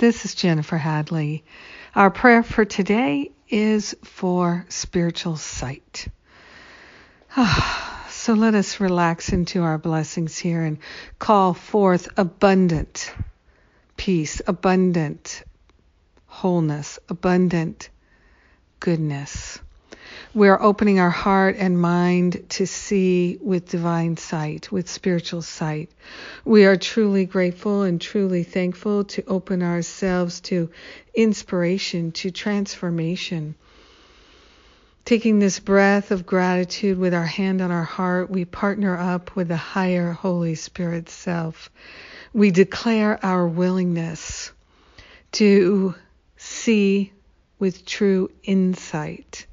This is Jennifer Hadley. Our prayer for today is for spiritual sight. Ah, so let us relax into our blessings here and call forth abundant peace, abundant wholeness, abundant goodness. We're opening our heart and mind to see with divine sight, with spiritual sight. We are truly grateful and truly thankful to open ourselves to inspiration, to transformation. Taking this breath of gratitude with our hand on our heart, we partner up with the higher Holy Spirit self. We declare our willingness to see with true insight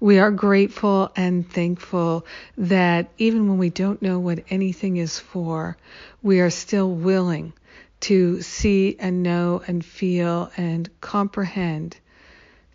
we are grateful and thankful that even when we don't know what anything is for, we are still willing to see and know and feel and comprehend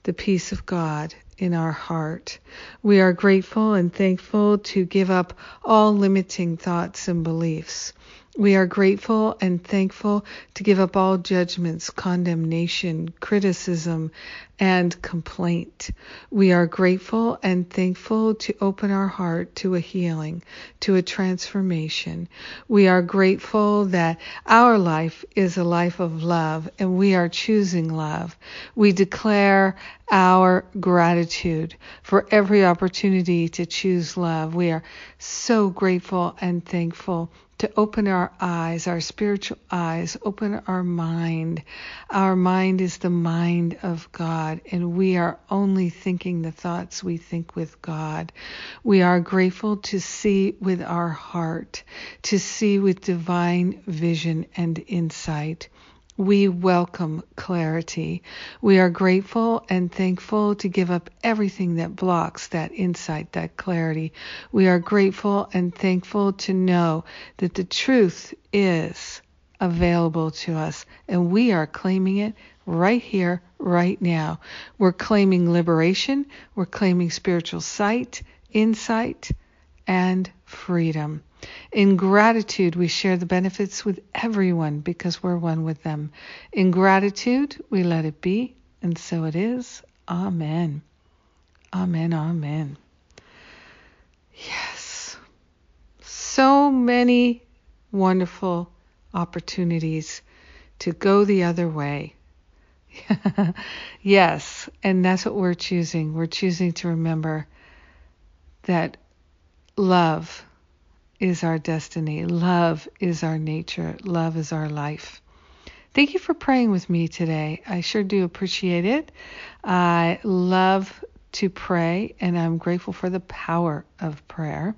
the peace of God in our heart. We are grateful and thankful to give up all limiting thoughts and beliefs. We are grateful and thankful to give up all judgments, condemnation, criticism, and complaint. We are grateful and thankful to open our heart to a healing, to a transformation. We are grateful that our life is a life of love and we are choosing love. We declare our gratitude for every opportunity to choose love. We are so grateful and thankful to open our eyes, our spiritual eyes, open our mind. Our mind is the mind of God, and we are only thinking the thoughts we think with God. We are grateful to see with our heart, to see with divine vision and insight. We welcome clarity. We are grateful and thankful to give up everything that blocks that insight, that clarity. We are grateful and thankful to know that the truth is available to us and we are claiming it right here, right now. We're claiming liberation. We're claiming spiritual sight, insight, and freedom. In gratitude, we share the benefits with everyone because we're one with them. In gratitude, we let it be, and so it is. Amen. Amen. Amen. Yes. So many wonderful opportunities to go the other way. yes, and that's what we're choosing. We're choosing to remember that love is our destiny. Love is our nature. Love is our life. Thank you for praying with me today. I sure do appreciate it. I love to pray, and I'm grateful for the power of prayer.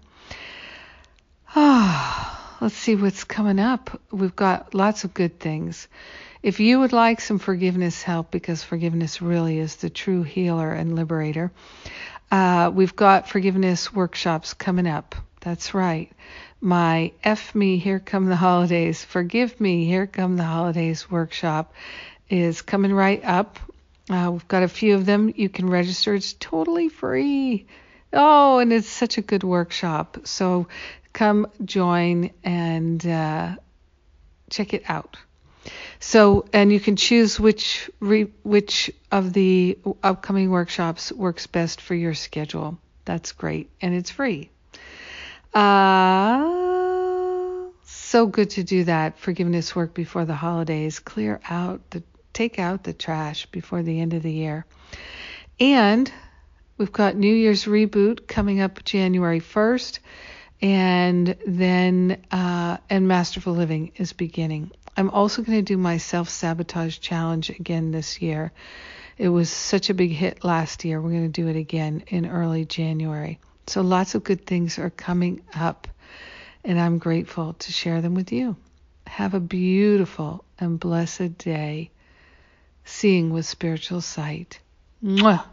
Ah, let's see what's coming up. We've got lots of good things. If you would like some forgiveness help, because forgiveness really is the true healer and liberator, uh, we've got forgiveness workshops coming up. That's right. My F Me, Here Come the Holidays, Forgive Me, Here Come the Holidays workshop is coming right up. Uh, we've got a few of them. You can register, it's totally free. Oh, and it's such a good workshop. So come join and uh, check it out. So, and you can choose which re, which of the upcoming workshops works best for your schedule. That's great, and it's free. Uh, so good to do that forgiveness work before the holidays. Clear out the, take out the trash before the end of the year. And we've got New Year's reboot coming up January 1st, and then uh, and Masterful Living is beginning. I'm also going to do my self sabotage challenge again this year. It was such a big hit last year. We're going to do it again in early January. So lots of good things are coming up, and I'm grateful to share them with you. Have a beautiful and blessed day. seeing with spiritual sight. Mwah.